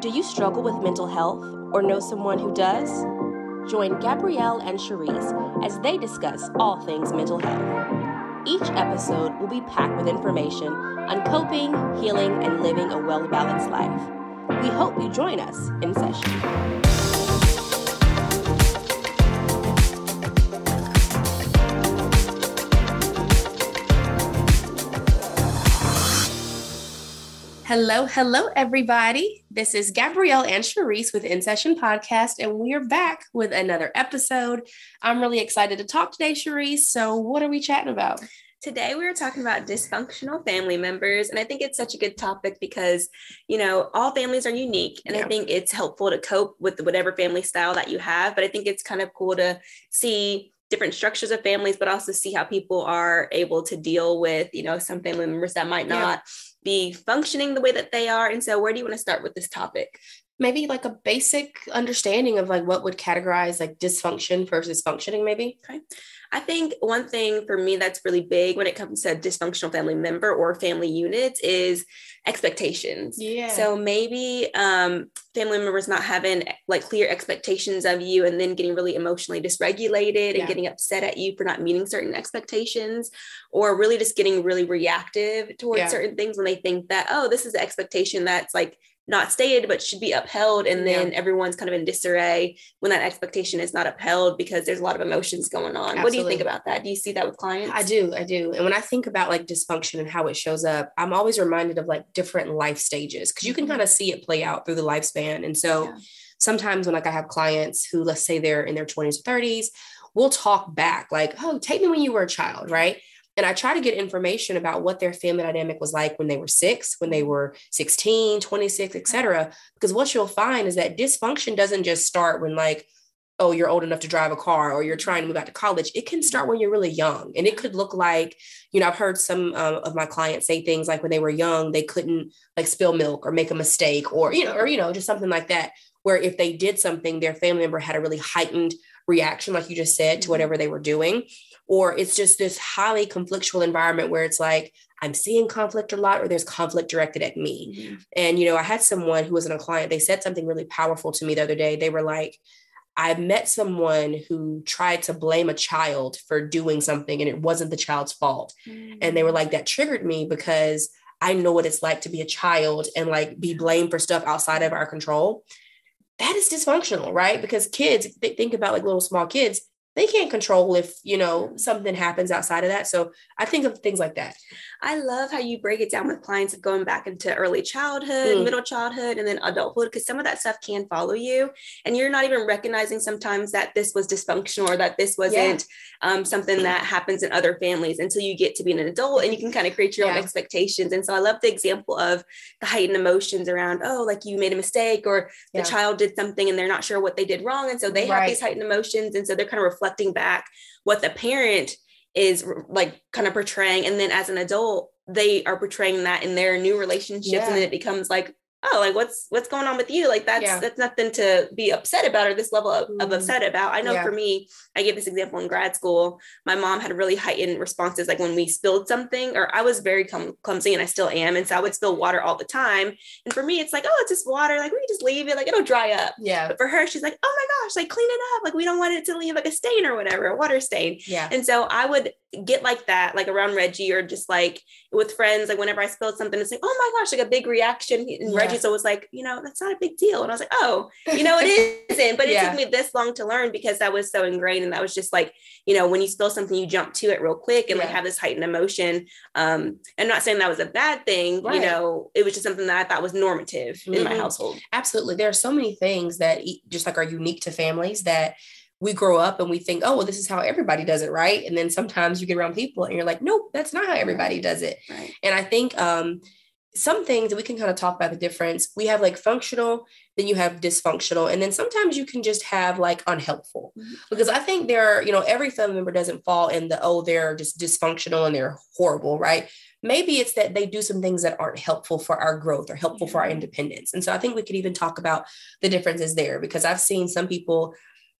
Do you struggle with mental health or know someone who does? Join Gabrielle and Cherise as they discuss all things mental health. Each episode will be packed with information on coping, healing, and living a well balanced life. We hope you join us in session. Hello, hello, everybody. This is Gabrielle and Cherise with In Session Podcast, and we are back with another episode. I'm really excited to talk today, Cherise. So, what are we chatting about? Today, we are talking about dysfunctional family members. And I think it's such a good topic because, you know, all families are unique. And yeah. I think it's helpful to cope with whatever family style that you have. But I think it's kind of cool to see different structures of families, but also see how people are able to deal with, you know, some family members that might not. Yeah be functioning the way that they are. And so, where do you want to start with this topic? Maybe like a basic understanding of like what would categorize like dysfunction versus functioning, maybe. Okay. I think one thing for me that's really big when it comes to dysfunctional family member or family units is expectations. Yeah. So maybe um, family members not having like clear expectations of you and then getting really emotionally dysregulated yeah. and getting upset at you for not meeting certain expectations or really just getting really reactive towards yeah. certain things when they think that, oh, this is the expectation that's like not stated but should be upheld and then yeah. everyone's kind of in disarray when that expectation is not upheld because there's a lot of emotions going on Absolutely. what do you think about that do you see that with clients i do i do and when i think about like dysfunction and how it shows up i'm always reminded of like different life stages because you can mm-hmm. kind of see it play out through the lifespan and so yeah. sometimes when like i have clients who let's say they're in their 20s or 30s we'll talk back like oh take me when you were a child right and I try to get information about what their family dynamic was like when they were six, when they were 16, 26, etc. Because what you'll find is that dysfunction doesn't just start when like, oh, you're old enough to drive a car or you're trying to move out to college. It can start when you're really young. And it could look like, you know, I've heard some uh, of my clients say things like when they were young, they couldn't like spill milk or make a mistake or, you know, or, you know, just something like that, where if they did something, their family member had a really heightened reaction, like you just said, to mm-hmm. whatever they were doing or it's just this highly conflictual environment where it's like I'm seeing conflict a lot or there's conflict directed at me. Mm-hmm. And you know, I had someone who wasn't a client, they said something really powerful to me the other day. They were like, I met someone who tried to blame a child for doing something and it wasn't the child's fault. Mm-hmm. And they were like, that triggered me because I know what it's like to be a child and like be blamed for stuff outside of our control. That is dysfunctional, right? Because kids, think about like little small kids, they can't control if you know something happens outside of that so i think of things like that i love how you break it down with clients of going back into early childhood mm. middle childhood and then adulthood because some of that stuff can follow you and you're not even recognizing sometimes that this was dysfunctional or that this wasn't yeah. um, something that happens in other families until you get to be an adult and you can kind of create your yeah. own expectations and so i love the example of the heightened emotions around oh like you made a mistake or yeah. the child did something and they're not sure what they did wrong and so they right. have these heightened emotions and so they're kind of reflecting back what the parent is like kind of portraying and then as an adult they are portraying that in their new relationships yeah. and then it becomes like oh like what's what's going on with you like that's yeah. that's nothing to be upset about or this level of, mm. of mm-hmm. upset about i know yeah. for me i gave this example in grad school my mom had really heightened responses like when we spilled something or i was very clum- clumsy and i still am and so i would spill water all the time and for me it's like oh it's just water like we just leave it like it'll dry up yeah but for her she's like oh my gosh like clean it up like we don't want it to leave like a stain or whatever a water stain yeah and so i would get like that, like around Reggie or just like with friends, like whenever I spilled something, it's like, oh my gosh, like a big reaction. And yeah. Reggie's was like, you know, that's not a big deal. And I was like, oh, you know, it isn't. But it yeah. took me this long to learn because that was so ingrained. And that was just like, you know, when you spill something, you jump to it real quick and yeah. like have this heightened emotion. Um, I'm not saying that was a bad thing, right. you know, it was just something that I thought was normative mm-hmm. in my mm-hmm. household. Absolutely. There are so many things that just like are unique to families that we grow up and we think, oh, well, this is how everybody does it, right? And then sometimes you get around people and you're like, nope, that's not how everybody does it. Right. And I think um, some things we can kind of talk about the difference. We have like functional, then you have dysfunctional, and then sometimes you can just have like unhelpful. Mm-hmm. Because I think there are, you know, every family member doesn't fall in the, oh, they're just dysfunctional and they're horrible, right? Maybe it's that they do some things that aren't helpful for our growth or helpful yeah. for our independence. And so I think we could even talk about the differences there because I've seen some people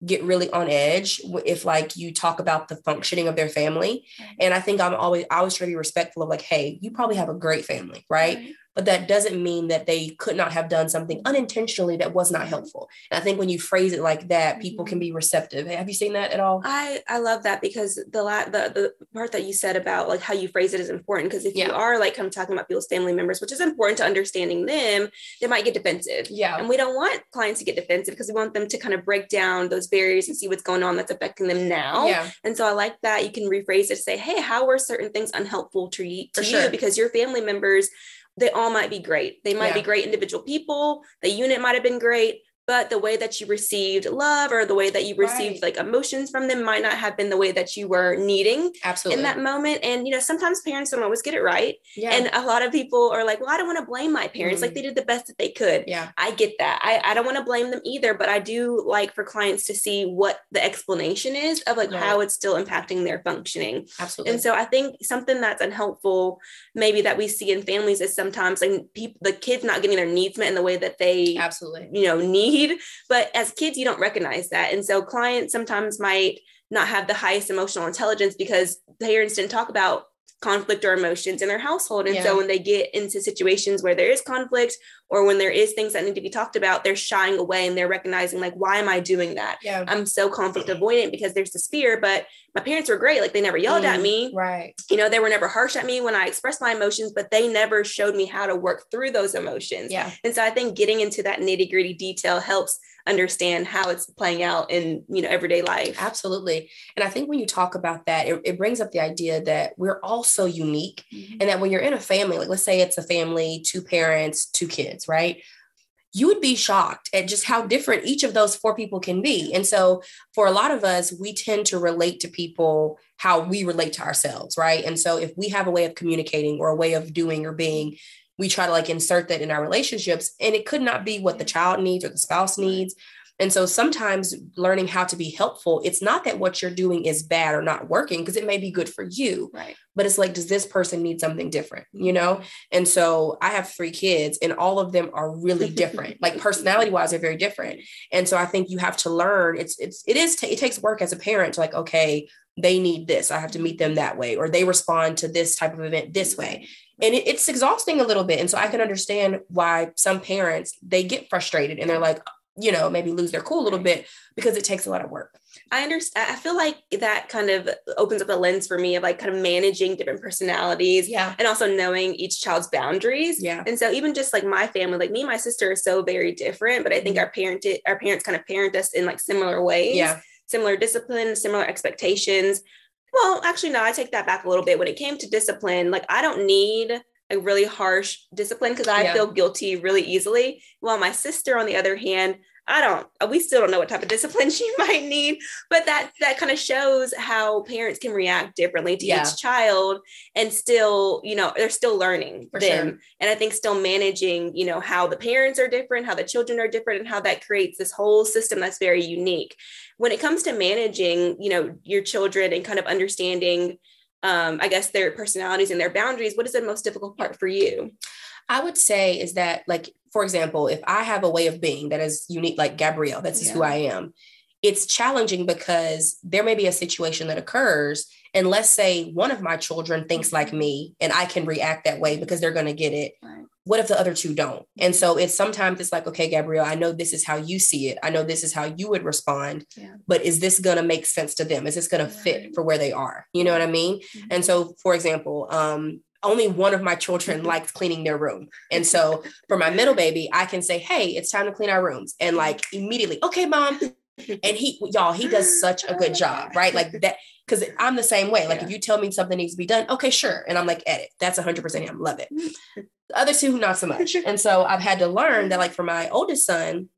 get really on edge if like you talk about the functioning of their family. Mm-hmm. And i think i'm always i always try to be respectful of like hey you probably have a great family right, right. But that doesn't mean that they could not have done something unintentionally that was not helpful. And I think when you phrase it like that, people can mm-hmm. be receptive. Have you seen that at all? I I love that because the la- the the part that you said about like how you phrase it is important because if yeah. you are like kind of talking about people's family members, which is important to understanding them, they might get defensive. Yeah. And we don't want clients to get defensive because we want them to kind of break down those barriers and see what's going on that's affecting them now. Yeah. And so I like that you can rephrase it to say, hey, how were certain things unhelpful to, you, to you? Sure. Because your family members they all might be great. They might yeah. be great individual people. The unit might have been great, but the way that you received love or the way that you received right. like emotions from them might not have been the way that you were needing absolutely. in that moment. And you know sometimes parents don't always get it right. Yeah. and a lot of people are like well i don't want to blame my parents. Mm like they did the best that they could. Yeah. I get that. I, I don't want to blame them either but i do like for clients to see what the explanation is of like right. how it's still impacting their functioning. Absolutely. And so i think something that's unhelpful maybe that we see in families is sometimes like people the kids not getting their needs met in the way that they absolutely. you know need need. But as kids, you don't recognize that. And so clients sometimes might not have the highest emotional intelligence because parents didn't talk about conflict or emotions in their household. And yeah. so when they get into situations where there is conflict or when there is things that need to be talked about, they're shying away and they're recognizing like, why am I doing that? Yeah. I'm so conflict avoidant because there's this fear, but my parents were great. Like they never yelled mm, at me. Right. You know, they were never harsh at me when I expressed my emotions, but they never showed me how to work through those emotions. Yeah. And so I think getting into that nitty gritty detail helps understand how it's playing out in, you know, everyday life. Absolutely. And I think when you talk about that, it, it brings up the idea that we're all so unique mm-hmm. and that when you're in a family, like let's say it's a family, two parents, two kids, right? you would be shocked at just how different each of those four people can be. And so, for a lot of us, we tend to relate to people how we relate to ourselves, right? And so, if we have a way of communicating or a way of doing or being, we try to like insert that in our relationships, and it could not be what the child needs or the spouse needs. And so sometimes learning how to be helpful, it's not that what you're doing is bad or not working because it may be good for you. Right. But it's like, does this person need something different? You know? And so I have three kids and all of them are really different. like personality wise, they're very different. And so I think you have to learn it's it's it is t- it takes work as a parent to like, okay, they need this. I have to meet them that way, or they respond to this type of event this way. And it, it's exhausting a little bit. And so I can understand why some parents they get frustrated and they're like, you know, maybe lose their cool a little bit because it takes a lot of work. I understand. I feel like that kind of opens up a lens for me of like kind of managing different personalities. Yeah. And also knowing each child's boundaries. Yeah. And so even just like my family, like me and my sister are so very different, but I think mm-hmm. our parent our parents kind of parent us in like similar ways. Yeah. Similar discipline, similar expectations. Well, actually, no, I take that back a little bit. When it came to discipline, like I don't need a really harsh discipline because I yeah. feel guilty really easily. While my sister, on the other hand, I don't, uh, we still don't know what type of discipline she might need, but that that kind of shows how parents can react differently to yeah. each child and still, you know, they're still learning For them. Sure. And I think still managing, you know, how the parents are different, how the children are different, and how that creates this whole system that's very unique. When it comes to managing, you know, your children and kind of understanding um, I guess their personalities and their boundaries, what is the most difficult part for you? I would say is that, like, for example, if I have a way of being that is unique, like Gabrielle, that's yeah. who I am, it's challenging because there may be a situation that occurs. And let's say one of my children thinks like me and I can react that way because they're going to get it. What if the other two don't? And so it's sometimes it's like, okay, Gabrielle, I know this is how you see it. I know this is how you would respond, yeah. but is this going to make sense to them? Is this going to fit for where they are? You know what I mean? Mm-hmm. And so, for example, um, only one of my children mm-hmm. likes cleaning their room. And so for my middle baby, I can say, Hey, it's time to clean our rooms. And like immediately, okay, mom. And he, y'all, he does such a good job, right? Like that, because I'm the same way. Like yeah. if you tell me something needs to be done, okay, sure. And I'm like, edit. That's 100% him. Love it. The other two, not so much. And so I've had to learn that, like, for my oldest son,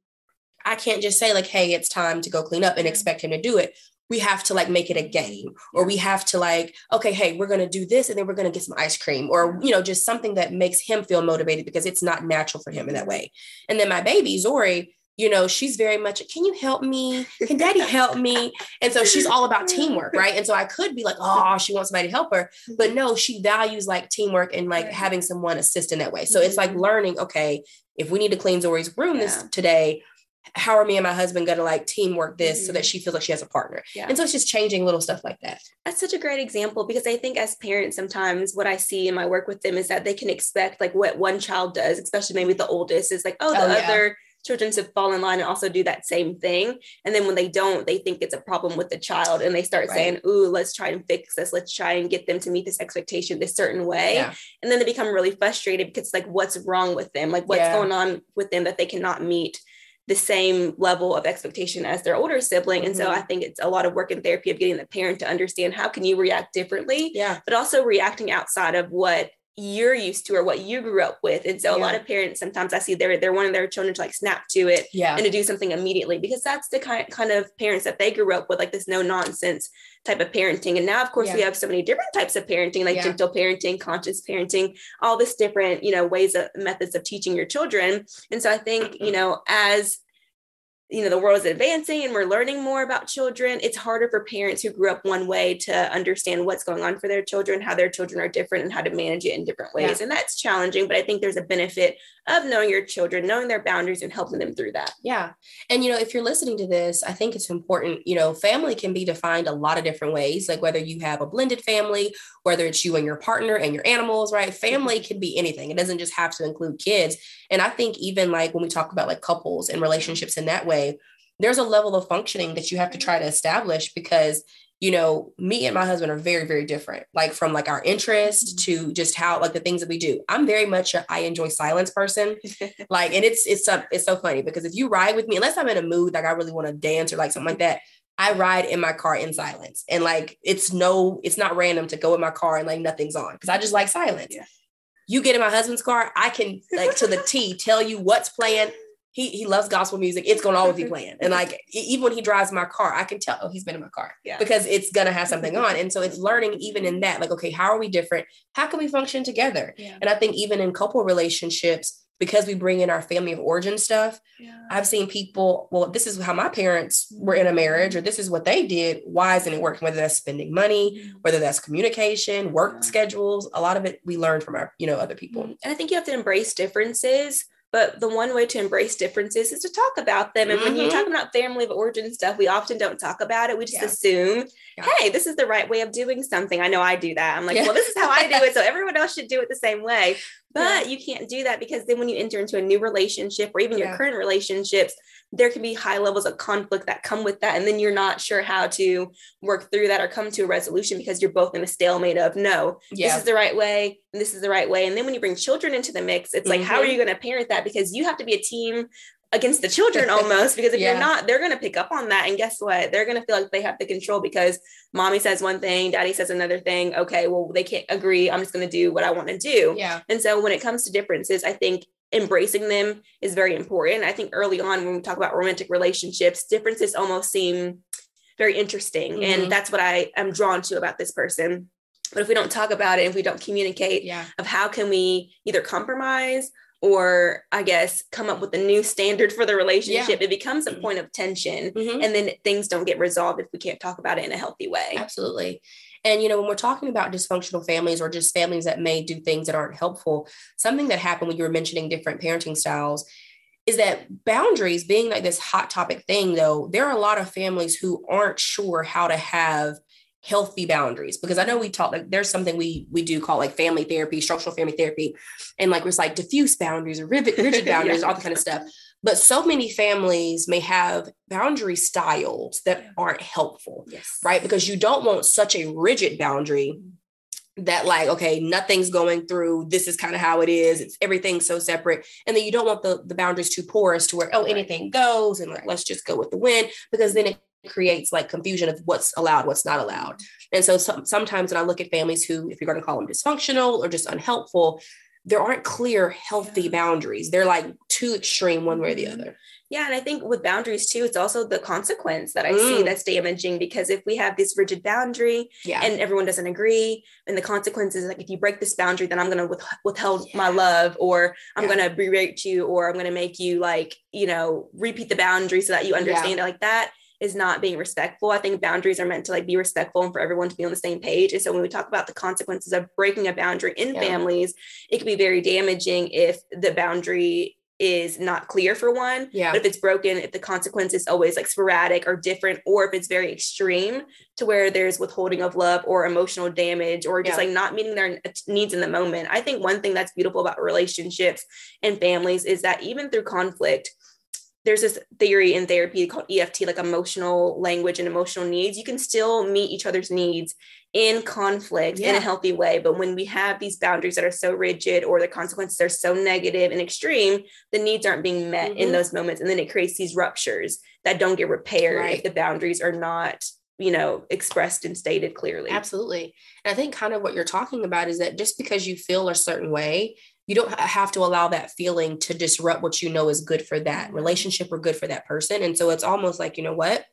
I can't just say, like, hey, it's time to go clean up and expect him to do it we have to like make it a game or we have to like okay hey we're going to do this and then we're going to get some ice cream or you know just something that makes him feel motivated because it's not natural for him in that way and then my baby zori you know she's very much can you help me can daddy help me and so she's all about teamwork right and so i could be like oh she wants somebody to help her but no she values like teamwork and like having someone assist in that way so it's like mm-hmm. learning okay if we need to clean zori's room this today how are me and my husband gonna like teamwork this mm-hmm. so that mm-hmm. she feels like she has a partner? Yeah. And so it's just changing little stuff like that. That's such a great example because I think as parents, sometimes what I see in my work with them is that they can expect like what one child does, especially maybe the oldest, is like, oh, the oh, yeah. other children to fall in line and also do that same thing. And then when they don't, they think it's a problem with the child and they start right. saying, Ooh, let's try and fix this. Let's try and get them to meet this expectation this certain way. Yeah. And then they become really frustrated because like what's wrong with them? Like what's yeah. going on with them that they cannot meet the same level of expectation as their older sibling. Mm-hmm. And so mm-hmm. I think it's a lot of work in therapy of getting the parent to understand how can you react differently, yeah. but also reacting outside of what you're used to or what you grew up with. And so yeah. a lot of parents sometimes I see they're they're wanting their children to like snap to it yeah. and to do something immediately because that's the kind kind of parents that they grew up with, like this no nonsense type of parenting. And now of course yeah. we have so many different types of parenting, like gentle parenting, conscious parenting, all this different, you know, ways of methods of teaching your children. And so I think, mm-hmm. you know, as you know the world is advancing and we're learning more about children it's harder for parents who grew up one way to understand what's going on for their children how their children are different and how to manage it in different ways yeah. and that's challenging but i think there's a benefit of knowing your children knowing their boundaries and helping them through that. Yeah. And you know if you're listening to this i think it's important you know family can be defined a lot of different ways like whether you have a blended family whether it's you and your partner and your animals right? Family can be anything. It doesn't just have to include kids. And i think even like when we talk about like couples and relationships in that way there's a level of functioning that you have to try to establish because you know me and my husband are very very different like from like our interest mm-hmm. to just how like the things that we do i'm very much a i enjoy silence person like and it's it's so, it's so funny because if you ride with me unless i'm in a mood like i really want to dance or like something like that i ride in my car in silence and like it's no it's not random to go in my car and like nothing's on because i just like silence yeah. you get in my husband's car i can like to the t tell you what's playing he he loves gospel music. It's gonna always be playing. And like even when he drives my car, I can tell, oh, he's been in my car. Yeah. Because it's gonna have something on. And so it's learning even in that, like, okay, how are we different? How can we function together? Yeah. And I think even in couple relationships, because we bring in our family of origin stuff, yeah. I've seen people, well, this is how my parents were in a marriage, or this is what they did. Why isn't it working? Whether that's spending money, mm-hmm. whether that's communication, work schedules, a lot of it we learn from our, you know, other people. And I think you have to embrace differences but the one way to embrace differences is to talk about them. And mm-hmm. when you talk about family of origin stuff, we often don't talk about it. We just yeah. assume, yeah. hey, this is the right way of doing something. I know I do that. I'm like, yeah. well, this is how I do it. So everyone else should do it the same way. But you can't do that because then when you enter into a new relationship or even your current relationships, there can be high levels of conflict that come with that. And then you're not sure how to work through that or come to a resolution because you're both in a stalemate of no, yeah. this is the right way, and this is the right way. And then when you bring children into the mix, it's mm-hmm. like, how are you going to parent that? Because you have to be a team against the children almost because if yeah. you're not they're going to pick up on that and guess what they're going to feel like they have the control because mommy says one thing daddy says another thing okay well they can't agree i'm just going to do what i want to do yeah and so when it comes to differences i think embracing them is very important. I think early on when we talk about romantic relationships, differences almost seem very interesting. Mm-hmm. And that's what I am drawn to about this person. But if we don't talk about it, if we don't communicate yeah. of how can we either compromise or I guess come up with a new standard for the relationship, yeah. it becomes a point of tension. Mm-hmm. And then things don't get resolved if we can't talk about it in a healthy way. Absolutely. And, you know, when we're talking about dysfunctional families or just families that may do things that aren't helpful, something that happened when you were mentioning different parenting styles is that boundaries being like this hot topic thing, though, there are a lot of families who aren't sure how to have healthy boundaries because i know we talk like there's something we we do call like family therapy structural family therapy and like it's like diffuse boundaries or rigid, rigid boundaries yeah. all that kind of stuff but so many families may have boundary styles that aren't helpful, yes. right? Because you don't want such a rigid boundary mm-hmm. that like okay nothing's going through this is kind of how it is it's everything's so separate and then you don't want the, the boundaries too porous to where oh anything goes and like, let's just go with the wind because then it creates like confusion of what's allowed what's not allowed and so some, sometimes when i look at families who if you're going to call them dysfunctional or just unhelpful there aren't clear healthy boundaries they're like too extreme one way or the mm-hmm. other yeah and i think with boundaries too it's also the consequence that i mm. see that's damaging because if we have this rigid boundary yeah. and everyone doesn't agree and the consequences like if you break this boundary then i'm going to with, withhold yeah. my love or i'm yeah. going to berate you or i'm going to make you like you know repeat the boundary so that you understand it like that is not being respectful. I think boundaries are meant to like be respectful and for everyone to be on the same page. And so when we talk about the consequences of breaking a boundary in yeah. families, it can be very damaging if the boundary is not clear for one. Yeah. But if it's broken, if the consequence is always like sporadic or different, or if it's very extreme to where there's withholding of love or emotional damage or just Yeah. like not meeting their needs in the moment. I think one thing that's beautiful about relationships and families is that even through conflict, there's this theory in therapy called EFT, like emotional language and emotional needs. You can still meet each other's needs in conflict in a healthy way. But when we have these boundaries that are so rigid or the consequences are so negative and extreme, the needs aren't being met in Mhm. those moments. And then it creates these ruptures that don't get repaired Right. if the boundaries are not, you know, expressed and stated clearly. Absolutely. And I think kind of what you're talking about is that just because you feel a certain way, you don't have to allow that feeling to disrupt what you know is good for that relationship or good for that person. And so it's almost like, you know what?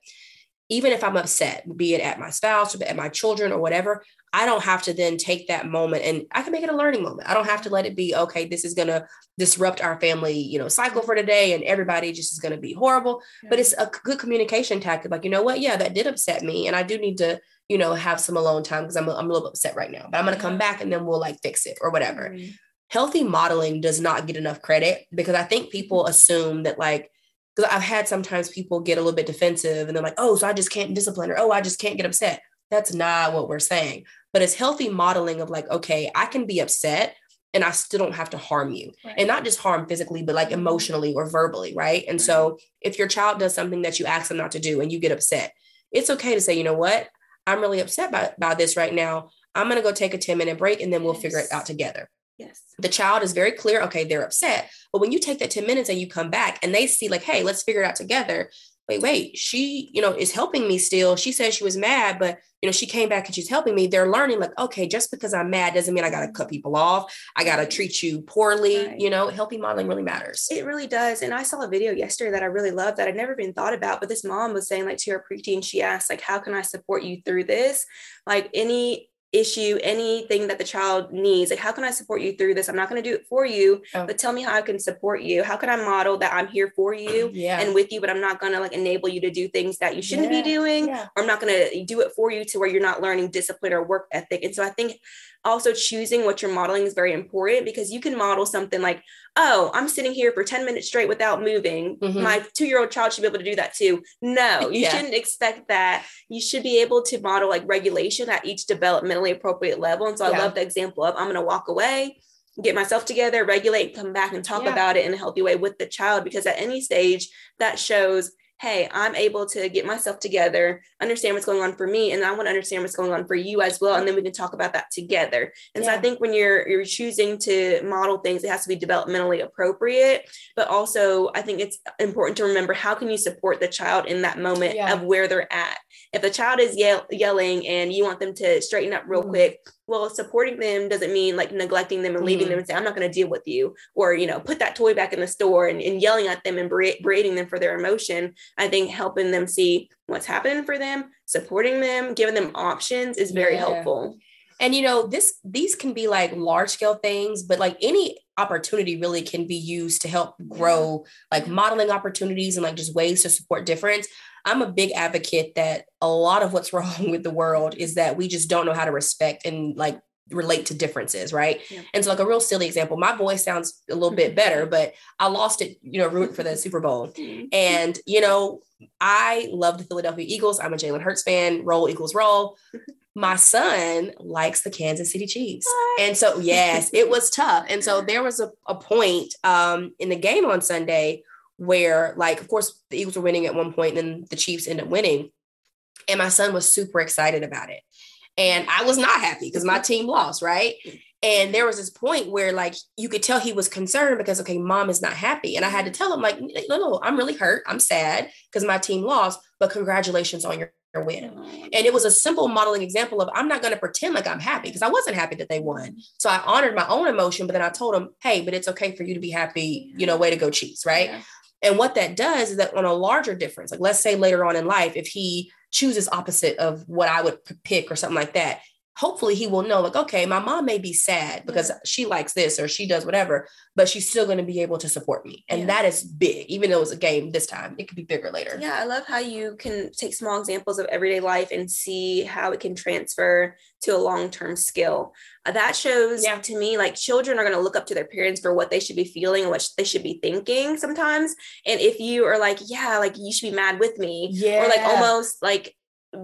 Even if I'm upset, be it at my spouse or at my children or whatever, I don't have to then take that moment and I can make it a learning moment. I don't have to let it be, okay, this is going to disrupt our family, you know, cycle for today and everybody just is going to be horrible. But it's a good communication tactic. Like, you know what? Yeah, that did upset me. And I do need to, you know, have some alone time because I'm, a- I'm a little upset right now, but I'm going to come back and then we'll like fix it or whatever. Mhm. Healthy modeling does not get enough credit because I think people assume that like, because I've had sometimes people get a little bit defensive and they're like, oh, so I just can't discipline or oh, I just can't get upset. That's not what we're saying. But it's healthy modeling of like, okay, I can be upset and I still don't have to harm you. Right. And not just harm physically, but like emotionally or verbally, right? And so if your child does something that you ask them not to do and you get upset, it's okay to say, you know what? I'm really upset by, by this right now. I'm going to go take a 10 minute break and then we'll figure it out together. Yes. The child is very clear, okay, they're upset. But when you take that 10 minutes and you come back and they see, like, hey, let's figure it out together. Wait, wait, she, you know, is helping me still. She said she was mad, but you know, she came back and she's helping me. They're learning, like, okay, just because I'm mad doesn't mean I gotta cut people off. I gotta treat you poorly. Right. You know, healthy modeling really matters. It really does. And I saw a video yesterday that I really loved that I'd never even thought about. But this mom was saying, like, to her preteen, she asked, like, how can I support you through this? Like, any issue, anything that the child needs, like, how can I support you through this? I'm not going to do it for you, Oh. but tell me how I can support you. How can I model that I'm here for you yeah. and with you, but I'm not going to like enable you to do things that you shouldn't Yeah. be doing? yeah. or I'm not going to do it for you to where you're not learning discipline or work ethic. And so I think also choosing what you're modeling is very important because you can model something like, oh, I'm sitting here for 10 minutes straight without moving. Mhm. My two year old child should be able to do that too. No, you Yeah. shouldn't expect that. You should be able to model like regulation at each developmentally appropriate level. And so I Yeah. love the example of I'm going to walk away. Get myself together, regulate, come back and talk Yeah. about it in a healthy way with the child because at any stage that shows hey, I'm able to get myself together, understand what's going on for me, and I want to understand what's going on for you as well. And then we can talk about that together. And so I think when you're you're choosing to model things, it has to be developmentally appropriate. But also I think it's important to remember how can you support the child in that moment Yeah. of where they're at. If the child is yell- yelling and you want them to straighten up real Mhm. quick, well, supporting them doesn't mean like neglecting them and leaving Mhm. them and saying, I'm not going to deal with you, or, you know, put that toy back in the store and, and yelling at them and bera- berating them for their emotion. I think helping them see what's happening for them, supporting them, giving them options is very Yeah. helpful. And you know, this these can be like large scale things, but like any opportunity really can be used to help grow like modeling opportunities and like just ways to support difference. I'm a big advocate that a lot of what's wrong with the world is that we just don't know how to respect and like relate to differences, right? Yeah. And so like a real silly example, my voice sounds a little bit mm-hmm. better, but I lost it, you know, rooting for the Super Bowl. Mm-hmm. And, you know, I love the Philadelphia Eagles. I'm a Jalen Hurts fan. Roll Eagles roll. My son likes the Kansas City Chiefs. And so, yes, it was tough. And so there was a, a point um, in the game on Sunday where, like, of course, the Eagles were winning at one point, and then the Chiefs ended up winning. And my son was super excited about it. And I was not happy because my team lost, right? And there was this point where, like, you could tell he was concerned because, okay, mom is not happy. And I had to tell him, like, no, no, I'm really hurt. I'm sad because my team lost, but congratulations on your win. And it was a simple modeling example of I'm not going to pretend like I'm happy because I wasn't happy that they won. So I honored my own emotion, but then I told him, hey, but it's okay for you to be happy. You know, way to go, Chiefs, right? Yeah. And what that does is that on a larger difference, like let's say later on in life, if he chooses opposite of what I would pick or something like that, hopefully he will know like okay my mom may be sad because yeah. she likes this or she does whatever but she's still going to be able to support me and yeah. that is big even though it's a game this time it could be bigger later yeah i love how you can take small examples of everyday life and see how it can transfer to a long-term skill uh, that shows yeah. to me like children are going to look up to their parents for what they should be feeling and what they should be thinking sometimes and if you are like yeah like you should be mad with me yeah. or like almost like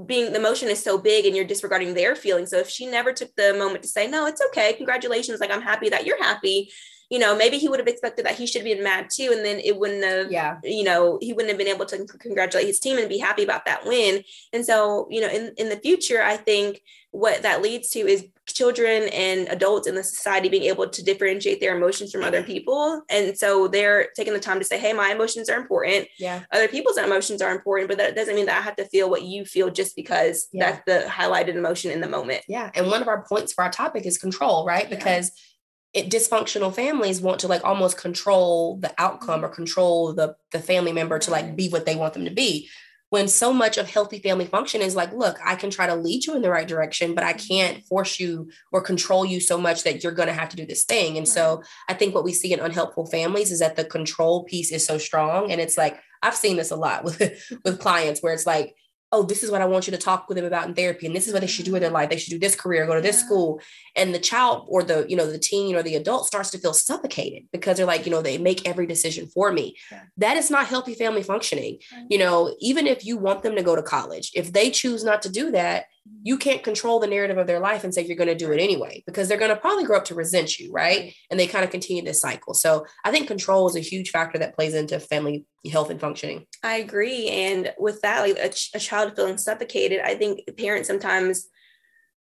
being the emotion is so big and you're disregarding their feelings. So if she never took the moment to say, no, it's okay, congratulations, like I'm happy that you're happy, you know, maybe he would have expected that he should have been mad too. And then it wouldn't have, yeah, you know, he wouldn't have been able to congratulate his team and be happy about that win. And so, you know, in, in the future, I think what that leads to is children and adults in the society being able to differentiate their emotions from other people. And so they're taking the time to say, hey, my emotions are important. Yeah. Other people's emotions are important, but that doesn't mean that I have to feel what you feel just because yeah. that's the highlighted emotion in the moment. Yeah. And one of our points for our topic is control, right? Because it dysfunctional families want to like almost control the outcome or mm-hmm. control the the family member to like be what they want them to be. When so much of healthy family function is like look i can try to lead you in the right direction but i mm-hmm. can't force you or control you so much that you're going to have to do this thing. And so i think what we see in unhelpful families is that the control piece is so strong. And it's like i've seen this a lot with with clients where it's like oh, this is what I want you to talk with them about in therapy, and this is what they should do with their life. They should do this career, go to this school. And the child or the, you know, the teen or the adult starts to feel suffocated because they're like, you know, they make every decision for me. Yeah. That is not healthy family functioning. You know, even if you want them to go to college, if they choose not to do that, you can't control the narrative of their life and say you're going to do it anyway because they're going to probably grow up to resent you right? And they kind of continue this cycle. So i think control is a huge factor that plays into family health and functioning. I agree. And with that like a, ch- a child feeling suffocated i think parents sometimes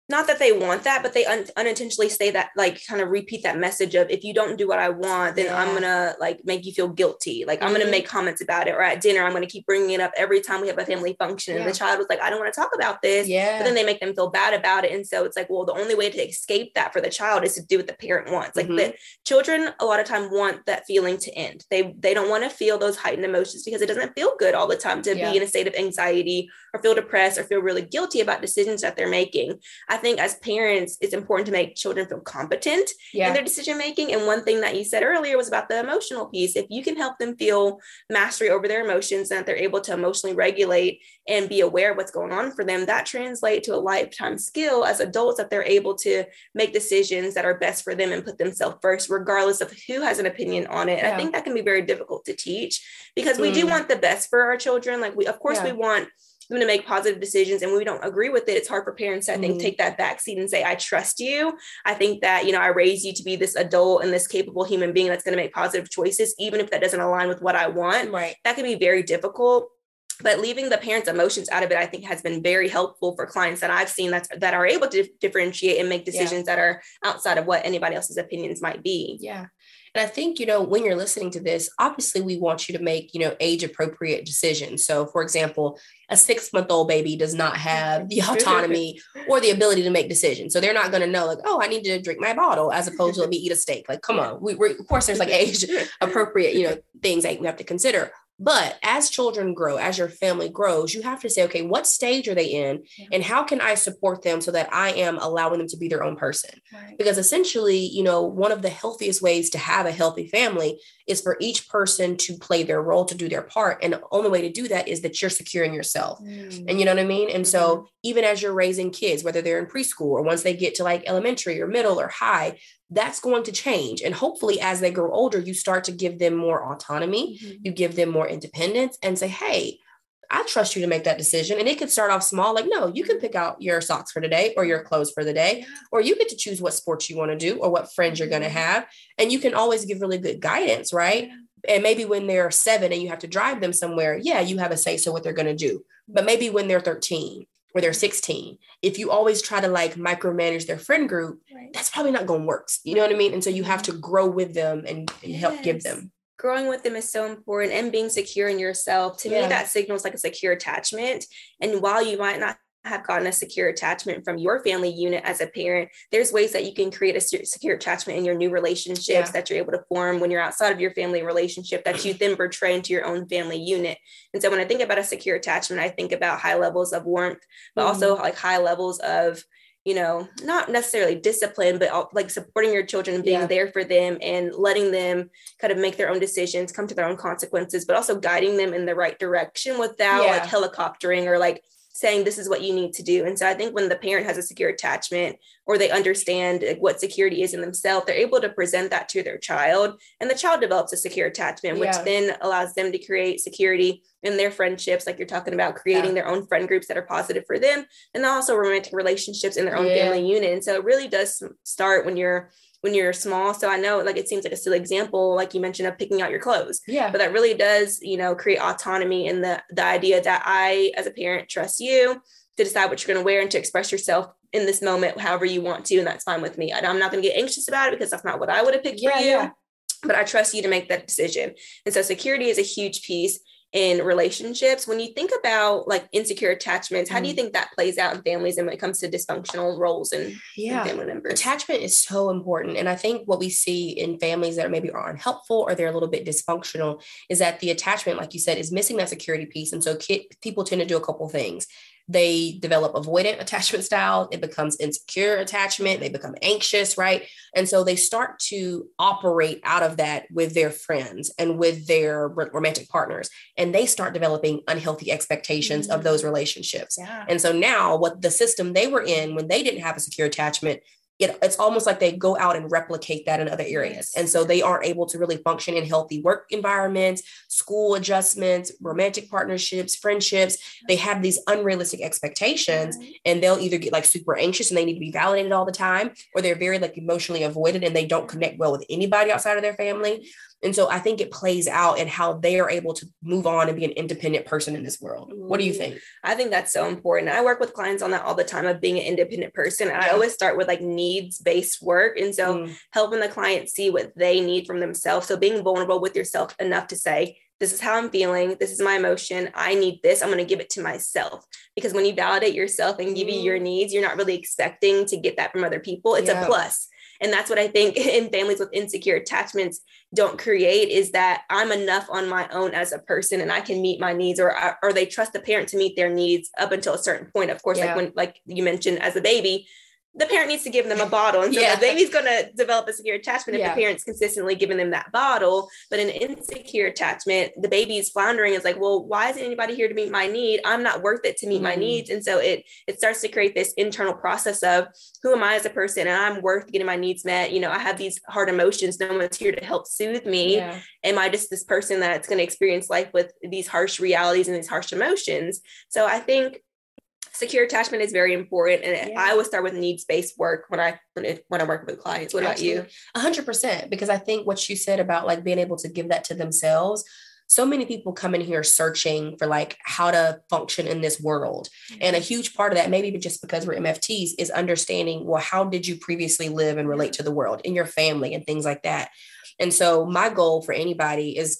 not that they want that, but they un- unintentionally say that, like, kind of repeat that message of if you don't do what I want, then yeah. I'm gonna like make you feel guilty. Like, mm-hmm. I'm gonna make comments about it, or at dinner, I'm gonna keep bringing it up every time we have a family function. Yeah. And the child was like, I don't want to talk about this. Yeah. But then they make them feel bad about it. And so it's like, well, the only way to escape that for the child is to do what the parent wants. Like, mm-hmm. the children a lot of time want that feeling to end. They they don't want to feel those heightened emotions because it doesn't feel good all the time to yeah. be in a state of anxiety or feel depressed or feel really guilty about decisions that they're making. I think as parents, it's important to make children feel competent yeah. in their decision making. And one thing that you said earlier was about the emotional piece. If you can help them feel mastery over their emotions and that they're able to emotionally regulate and be aware of what's going on for them, that translates to a lifetime skill as adults that they're able to make decisions that are best for them and put themselves first, regardless of who has an opinion on it. Yeah. I think that can be very difficult to teach because we mm. do want the best for our children. Like we, of course, yeah. we want them to make positive decisions and we don't agree with it it's hard for parents to i think mm-hmm. take that back seat and say i trust you. I think that you know i raised you to be this adult and this capable human being that's going to make positive choices even if that doesn't align with what i want. Right. That can be very difficult but leaving the parents emotions out of it i think has been very helpful for clients that i've seen that's that are able to differentiate and make decisions yeah. that are outside of what anybody else's opinions might be. Yeah and I think, you know, when you're listening to this, obviously we want you to make, you know, age appropriate decisions. So, for example, a six month old baby does not have the autonomy or the ability to make decisions. So they're not going to know, like, oh, I need to drink my bottle as opposed to let me eat a steak. Like, come on. We, we of course, there's like age appropriate, you know, things that we have to consider. But as children grow, as your family grows, you have to say, okay, what stage are they in? And how can I support them so that I am allowing them to be their own person? Right. Because essentially, you know, one of the healthiest ways to have a healthy family is for each person to play their role, to do their part. And the only way to do that is that you're securing yourself. Mm. And you know what I mean? And mm-hmm. so even as you're raising kids, whether they're in preschool or once they get to like elementary or middle or high, that's going to change. And hopefully, as they grow older, you start to give them more autonomy, mm-hmm. you give them more independence, and say, hey, I trust you to make that decision. And it could start off small, like, no, you can pick out your socks for today or your clothes for the day, or you get to choose what sports you want to do or what friends you're going to mm-hmm. have. And you can always give really good guidance, right? And maybe when they're seven and you have to drive them somewhere, yeah, you have a say so what they're going to do. But maybe when they're 13 or they're 16 if you always try to like micromanage their friend group right. that's probably not going to work you know what i mean and so you have to mm-hmm. grow with them and, and yes. help give them growing with them is so important and being secure in yourself to yeah. me that signals like a secure attachment and while you might not have gotten a secure attachment from your family unit as a parent, there's ways that you can create a secure attachment in your new relationships yeah. that you're able to form when you're outside of your family relationship that you then portray into your own family unit. And so when I think about a secure attachment, I think about high levels of warmth, but mm also like high levels of you know, not necessarily discipline, but like supporting your children and being yeah. there for them and letting them kind of make their own decisions, come to their own consequences, but also guiding them in the right direction without yeah. like helicoptering or like saying this is what you need to do. And so I think when the parent has a secure attachment or they understand what security is in themselves, they're able to present that to their child and the child develops a secure attachment, which yeah. then allows them to create security in their friendships, like you're talking about creating yeah. their own friend groups that are positive for them and also romantic relationships in their own yeah. family unit. And so it really does start when you're when you're small. So I know like it seems like a silly example, like you mentioned of picking out your clothes. Yeah. But that really does, you know, create autonomy in the the idea that I as a parent trust you to decide what you're going to wear and to express yourself in this moment however you want to and that's fine with me i'm not going to get anxious about it because that's not what i would have picked yeah, for you yeah. but i trust you to make that decision and so security is a huge piece in relationships when you think about like insecure attachments how do you mm. think that plays out in families and when it comes to dysfunctional roles and, yeah. family members attachment is so important and i think what we see in families that maybe are unhelpful or they're a little bit dysfunctional is that the attachment like you said is missing that security piece and so kid, people tend to do a couple things they develop avoidant attachment style it becomes insecure attachment they become anxious right and so they start to operate out of that with their friends and with their romantic partners and they start developing unhealthy expectations mm-hmm. of those relationships yeah. and so now what the system they were in when they didn't have a secure attachment it, it's almost like they go out and replicate that in other areas. And so they aren't able to really function in healthy work environments, school adjustments, romantic partnerships, friendships. They have these unrealistic expectations mm-hmm. and they'll either get like super anxious and they need to be validated all the time, or they're very like emotionally avoided and they don't connect well with anybody outside of their family. And so I think it plays out in how they are able to move on and be an independent person in this world. What do you think? I think that's so important. I work with clients on that all the time of being an independent person. And I always start with like needs based work. And so mm. helping the client see what they need from themselves. So being vulnerable with yourself enough to say, this is how I'm feeling. This is my emotion. I need this. I'm going to give it to myself. Because when you validate yourself and give you your mm. needs, you're not really expecting to get that from other people. It's yeah. a plus. And that's what I think in families with insecure attachments don't create is that I'm enough on my own as a person and I can meet my needs or or they trust the parent to meet their needs up until a certain point. Of course, yeah. like when like you mentioned as a baby, the parent needs to give them a bottle. And so yeah. the baby's going to develop a secure attachment if yeah. the parent's consistently giving them that bottle. But an insecure attachment, the baby's floundering is like, well, why isn't anybody here to meet my need? I'm not worth it to meet mm. my needs. And so it it starts to create this internal process of who am I as a person? And I'm worth getting my needs met. You know, I have these hard emotions. No one's here to help soothe me. Yeah. Am I just this person that's going to experience life with these harsh realities and these harsh emotions? So I think secure attachment is very important and yeah. i always start with needs-based work when i when, it, when i work with clients what Absolutely. about you 100% because i think what you said about like being able to give that to themselves so many people come in here searching for like how to function in this world mm-hmm. and a huge part of that maybe just because we're mfts is understanding well how did you previously live and relate to the world in your family and things like that and so my goal for anybody is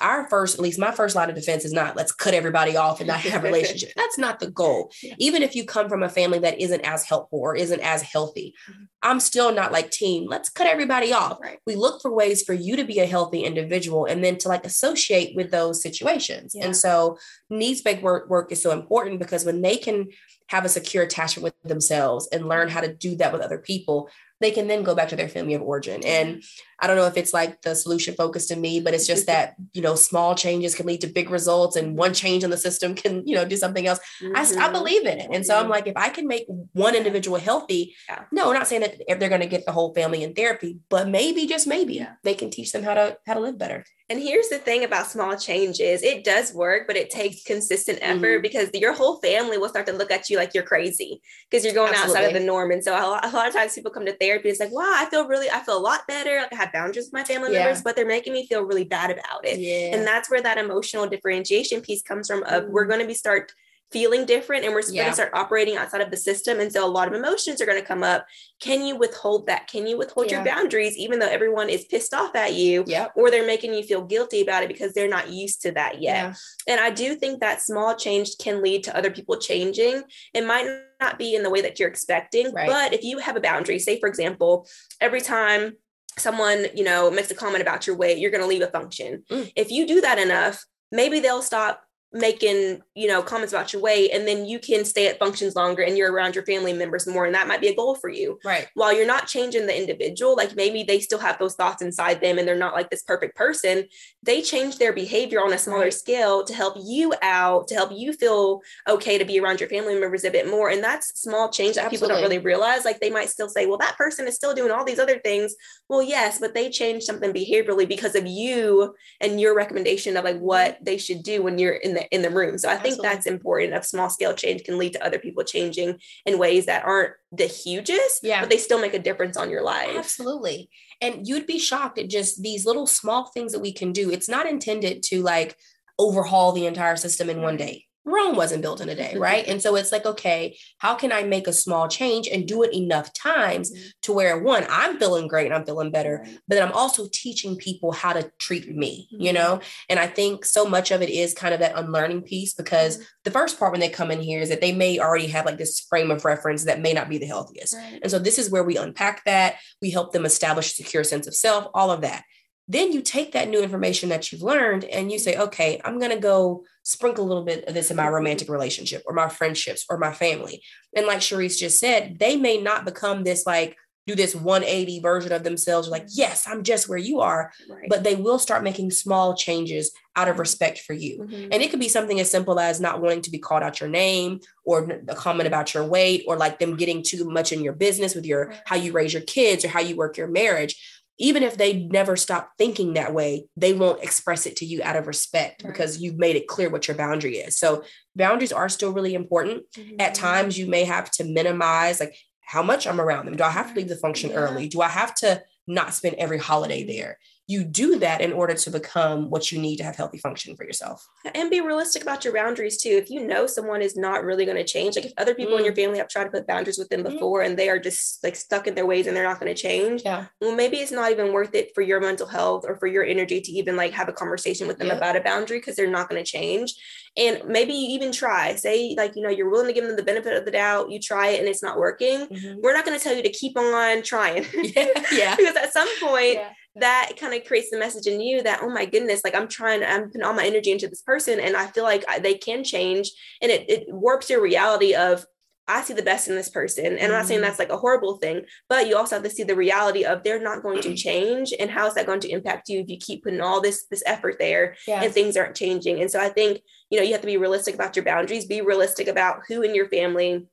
our first, at least my first line of defense is not let's cut everybody off and not have relationships. That's not the goal. Yeah. Even if you come from a family that isn't as helpful or isn't as healthy, mm-hmm. I'm still not like team, let's cut everybody off. Right. We look for ways for you to be a healthy individual and then to like associate with those situations. Yeah. And so needs-based work, work is so important because when they can have a secure attachment with themselves and learn how to do that with other people, they can then go back to their family of origin. And I don't know if it's like the solution focused to me, but it's just that, you know, small changes can lead to big results and one change in the system can, you know, do something else. Mm-hmm. I, I mm-hmm. believe in it. And so I'm like, if I can make one individual healthy, yeah. no, we're not saying that if they're going to get the whole family in therapy, but maybe just maybe yeah. they can teach them how to, how to live better. And here's the thing about small changes it does work, but it takes consistent effort mm-hmm. because your whole family will start to look at you like you're crazy because you're going Absolutely. outside of the norm. And so a lot, a lot, of times people come to therapy, it's like, wow, I feel really, I feel a lot better. Like I have boundaries with my family yeah. members, but they're making me feel really bad about it. Yeah. And that's where that emotional differentiation piece comes from of mm-hmm. we're going to be start feeling different and we're yeah. going to start operating outside of the system. And so a lot of emotions are going to come up. Can you withhold that? Can you withhold yeah. your boundaries, even though everyone is pissed off at you yep. or they're making you feel guilty about it because they're not used to that yet? Yeah. And I do think that small change can lead to other people changing. It might not be in the way that you're expecting, right. but if you have a boundary, say, for example, every time someone, you know, makes a comment about your weight, you're going to leave a function. Mm. If you do that enough, maybe they'll stop making you know comments about your weight and then you can stay at functions longer and you're around your family members more and that might be a goal for you right while you're not changing the individual like maybe they still have those thoughts inside them and they're not like this perfect person they change their behavior on a smaller right. scale to help you out to help you feel okay to be around your family members a bit more and that's small change that Absolutely. people don't really realize like they might still say well that person is still doing all these other things well yes but they changed something behaviorally because of you and your recommendation of like what mm-hmm. they should do when you're in the in the room. So I think Absolutely. that's important. Of small scale change can lead to other people changing in ways that aren't the hugest, yeah. but they still make a difference on your life. Absolutely. And you'd be shocked at just these little small things that we can do. It's not intended to like overhaul the entire system in one mm-hmm. day. Rome wasn't built in a day, right? and so it's like, okay, how can I make a small change and do it enough times mm-hmm. to where one, I'm feeling great and I'm feeling better, but then I'm also teaching people how to treat me, you mm-hmm. know? And I think so much of it is kind of that unlearning piece because mm-hmm. the first part when they come in here is that they may already have like this frame of reference that may not be the healthiest. Right. And so this is where we unpack that. We help them establish a secure sense of self, all of that. Then you take that new information that you've learned and you say, okay, I'm going to go sprinkle a little bit of this in my romantic relationship or my friendships or my family. And like Cherise just said, they may not become this like, do this 180 version of themselves like yes i'm just where you are right. but they will start making small changes out of mm-hmm. respect for you mm-hmm. and it could be something as simple as not wanting to be called out your name or a comment about your weight or like them getting too much in your business with your how you raise your kids or how you work your marriage even if they never stop thinking that way, they won't express it to you out of respect right. because you've made it clear what your boundary is. So boundaries are still really important. Mm-hmm. At times you may have to minimize like how much I'm around them. Do I have to leave the function yeah. early? Do I have to not spend every holiday there? You do that in order to become what you need to have healthy function for yourself and be realistic about your boundaries too if you know someone is not really going to change like if other people mm. in your mm. family have tried to put boundaries with them mm-hmm. before mm. and they are just like stuck in their ways and they're not going to change yeah well maybe it's not even worth it for your mental health or for your energy to even like have a conversation with them yep. about a boundary because they're not going to change and maybe you even try say like you know you're willing to give them the benefit of the doubt you try it and it's not working mm-hmm. we're not going to tell you to keep on trying yeah, yeah. because at some point yeah that kind of creates the message in you that oh my goodness like i'm trying i'm putting all my energy into this person and i feel like they can change and it, it warps your reality of i see the best in this person and i'm not saying mm-hmm. that's like a horrible thing but you also have to see the reality of they're not going to change and how is that going to impact you if you keep putting all this this effort there yes. and things aren't changing and so i think you know you have to be realistic about your boundaries be realistic about who in your family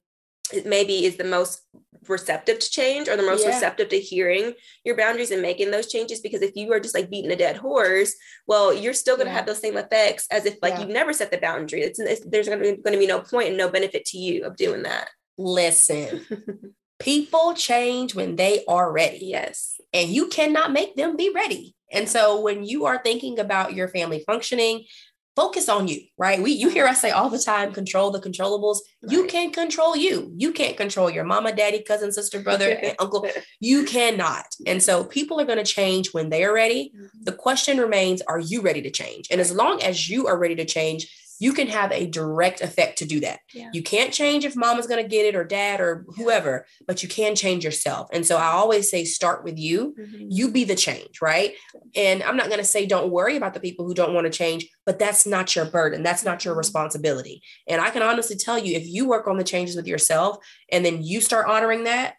maybe is the most receptive to change or the most yeah. receptive to hearing your boundaries and making those changes because if you are just like beating a dead horse well you're still going to yeah. have those same effects as if like yeah. you've never set the boundary it's, it's there's going to, be, going to be no point and no benefit to you of doing that listen people change when they are ready yes and you cannot make them be ready and so when you are thinking about your family functioning focus on you, right? We you hear us say all the time, control the controllables. Right. You can't control you. You can't control your mama, daddy, cousin, sister, brother, and uncle. You cannot. And so people are going to change when they are ready. Mm-hmm. The question remains, are you ready to change? And as long as you are ready to change, you can have a direct effect to do that. Yeah. You can't change if mama's going to get it or dad or whoever, but you can change yourself. And so I always say start with you. Mm-hmm. You be the change, right? And I'm not going to say don't worry about the people who don't want to change, but that's not your burden. That's not your mm-hmm. responsibility. And I can honestly tell you if you work on the changes with yourself and then you start honoring that,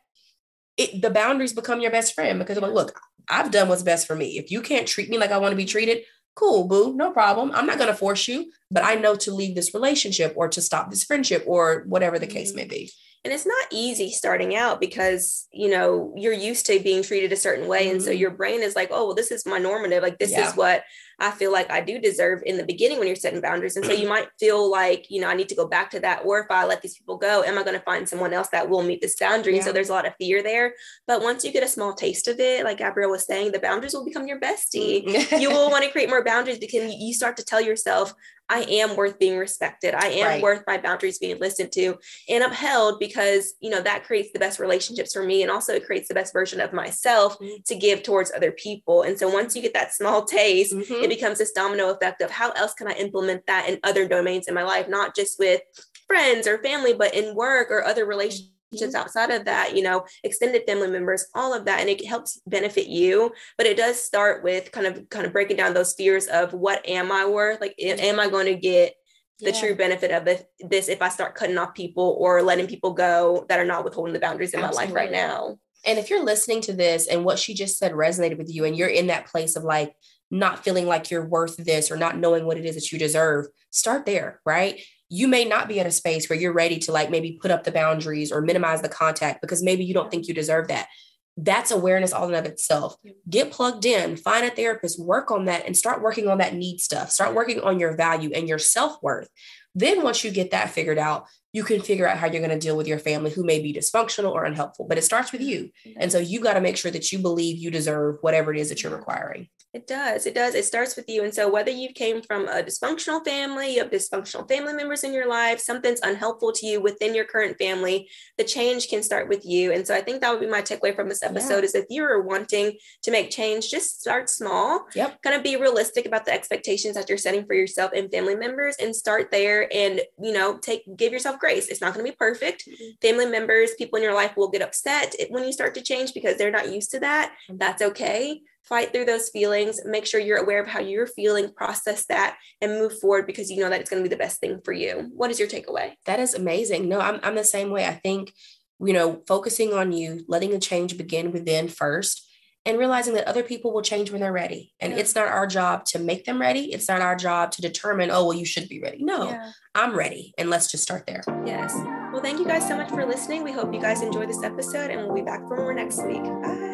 it, the boundaries become your best friend because like, look, I've done what's best for me. If you can't treat me like I want to be treated, cool, boo, no problem. I'm not going to force you, but I know to leave this relationship or to stop this friendship or whatever the case may mm-hmm. be. And it's not easy starting out because, you know, you're used to being treated a certain way. Mm-hmm. And so mm-hmm. your brain is like, oh, well, this is my normative. Like, this yeah. is what I feel like I do deserve in the beginning when you're setting boundaries. And so you might feel like, you know, I need to go back to that. Or if I let these people go, am I going to find someone else that will meet this boundary? Yeah. And so there's a lot of fear there. But once you get a small taste of it, like Gabrielle was saying, the boundaries will become your bestie. Mm. you will want to create more boundaries because you start to tell yourself, I am worth being respected. I am right. worth my boundaries being listened to and upheld because, you know, that creates the best relationships for me. And also it creates the best version of myself mm-hmm. to give towards other people. And so once you get that small taste, mm-hmm. it becomes this domino effect of how else can I implement that in other domains in my life, not just with friends or family, but in work or other relationships mm-hmm. outside of that, you know, extended family members, all of that. And it helps benefit you. But it does start with kind of kind of breaking down those fears of what am I worth? Like, am I going to get the yeah. true benefit of this if I start cutting off people or letting people go that are not withholding the boundaries in Absolutely. my life right now. And if you're listening to this and what she just said resonated with you and you're in that place of like not feeling like you're worth this or not knowing what it is that you deserve, start there, right? You may not be at a space where you're ready to like maybe put up the boundaries or minimize the contact because maybe you don't think you deserve that. That's awareness all in of itself. Get plugged in, find a therapist, work on that, and start working on that need stuff. Start working on your value and your self worth. Then, once you get that figured out, you can figure out how you're going to deal with your family who may be dysfunctional or unhelpful, but it starts with you. And so you got to make sure that you believe you deserve whatever it is that you're requiring. It does. It does. It starts with you. And so, whether you came from a dysfunctional family, you have dysfunctional family members in your life, something's unhelpful to you within your current family, the change can start with you. And so, I think that would be my takeaway from this episode yeah. is if you're wanting to make change, just start small. Yep. Kind of be realistic about the expectations that you're setting for yourself and family members and start there and, you know, take, give yourself grace. It's not going to be perfect. Mm-hmm. Family members, people in your life will get upset when you start to change because they're not used to that. Mm-hmm. That's okay fight through those feelings, make sure you're aware of how you're feeling, process that, and move forward because you know that it's going to be the best thing for you. What is your takeaway? That is amazing. No, I'm, I'm the same way. I think, you know, focusing on you, letting the change begin within first, and realizing that other people will change when they're ready. And yeah. it's not our job to make them ready. It's not our job to determine, oh, well, you should be ready. No, yeah. I'm ready. And let's just start there. Yes. Well, thank you guys so much for listening. We hope you guys enjoy this episode, and we'll be back for more next week. Bye.